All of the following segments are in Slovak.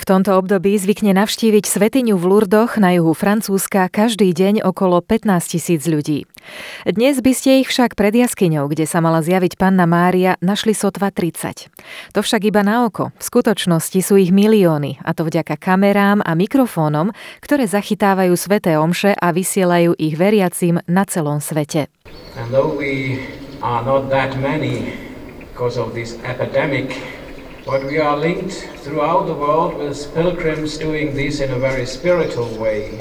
V tomto období zvykne navštíviť svetiňu v Lurdoch na juhu Francúzska každý deň okolo 15 tisíc ľudí. Dnes by ste ich však pred jaskyňou, kde sa mala zjaviť panna Mária, našli sotva 30. To však iba na oko. V skutočnosti sú ich milióny, a to vďaka kamerám a mikrofónom, ktoré zachytávajú sveté omše a vysielajú ich veriacim na celom svete. And though we are not that many because of this epidemic, but we are linked throughout the world with pilgrims doing this in a very spiritual way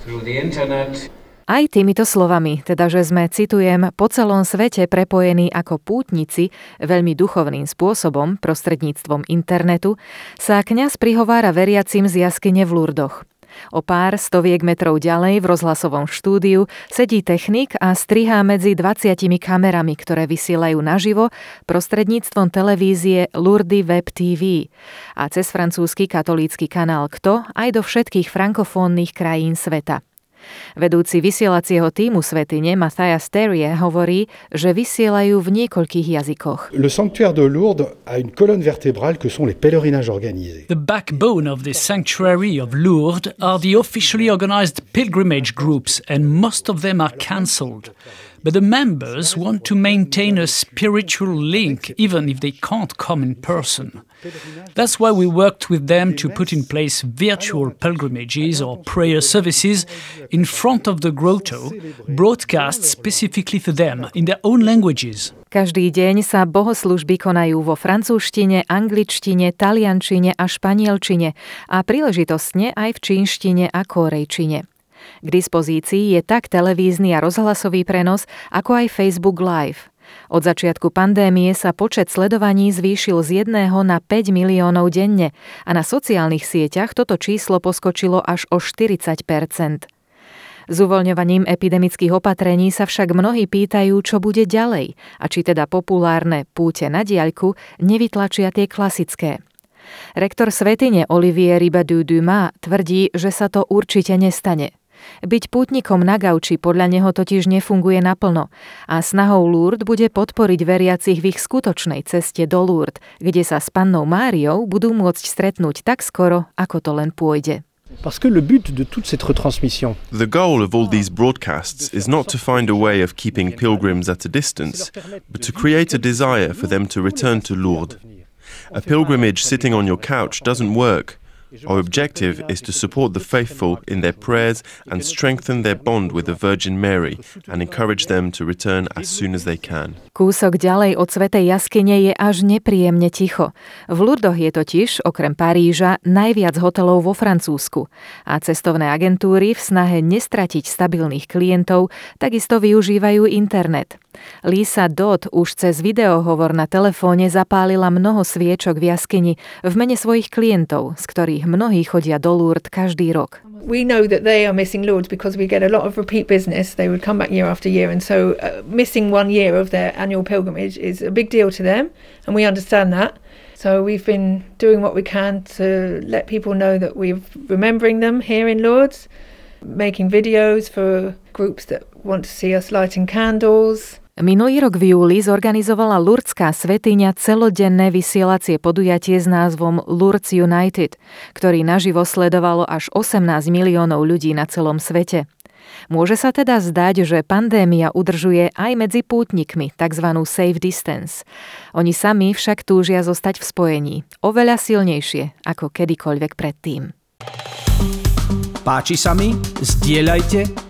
through the internet, aj týmito slovami, teda že sme, citujem, po celom svete prepojení ako pútnici veľmi duchovným spôsobom, prostredníctvom internetu, sa kňaz prihovára veriacim z jaskyne v Lurdoch. O pár stoviek metrov ďalej v rozhlasovom štúdiu sedí technik a strihá medzi 20 kamerami, ktoré vysielajú naživo prostredníctvom televízie Lurdy Web TV a cez francúzsky katolícky kanál KTO aj do všetkých frankofónnych krajín sveta. Vedúci vysielacieho týmu Svetine Matthias Terrier hovorí, že vysielajú v niekoľkých jazykoch. Le sanctuaire de Lourdes a une colonne vertébrale que sont les pèlerinages organisés. The backbone of the sanctuary of Lourdes are the officially organized pilgrimage groups and most of them are cancelled. But the members want to maintain a spiritual link even if they can't come in person. That's why we worked with them to put in place virtual pilgrimages or prayer services in front of the grotto, broadcast specifically for them in their own languages. Každý deň sa bohoslužby konajú vo francúzštine, angličtine, taliančine a španielčine a príležitostne aj v čínštine a korejčine. K dispozícii je tak televízny a rozhlasový prenos, ako aj Facebook Live. Od začiatku pandémie sa počet sledovaní zvýšil z 1 na 5 miliónov denne a na sociálnych sieťach toto číslo poskočilo až o 40 s uvoľňovaním epidemických opatrení sa však mnohí pýtajú, čo bude ďalej a či teda populárne púte na diaľku nevytlačia tie klasické. Rektor Svetine Olivier Ribadu Dumas tvrdí, že sa to určite nestane. Byť pútnikom na gauči podľa neho totiž nefunguje naplno a snahou Lourdes bude podporiť veriacich v ich skutočnej ceste do Lourdes, kde sa s pannou Máriou budú môcť stretnúť tak skoro, ako to len pôjde. Parce que le but de toute cette retransmission. The goal of all these broadcasts is not to find a way of keeping pilgrims at a distance, but to create a desire for them to return to Lourdes. A pilgrimage sitting on your couch doesn't work. Our objective is to support the faithful in their prayers and strengthen their bond with the Virgin Mary and encourage them to return as soon as they can. Kúsok ďalej od Svetej jaskyne je až nepríjemne ticho. V Lurdoch je totiž, okrem Paríža, najviac hotelov vo Francúzsku a cestovné agentúry v snahe nestratiť stabilných klientov takisto využívajú internet. Lisa Dodd už cez videohovor na telefóne zapálila mnoho sviečok v jaskyni v mene svojich klientov, z ktorých mnohí chodia do Lourdes každý rok. We know that they are missing Lourdes because we get a lot of repeat business. They would come back year after year, and so uh, missing one year of their annual pilgrimage is a big deal to them, and we understand that. So we've been doing what we can to let people know that we're remembering them here in Lourdes, making videos for groups that want to see us lighting candles, Minulý rok v júli zorganizovala Lurdská svetiňa celodenné vysielacie podujatie s názvom Lourdes United, ktorý naživo sledovalo až 18 miliónov ľudí na celom svete. Môže sa teda zdať, že pandémia udržuje aj medzi pútnikmi tzv. safe distance. Oni sami však túžia zostať v spojení, oveľa silnejšie ako kedykoľvek predtým. Páči sa mi? Zdieľajte,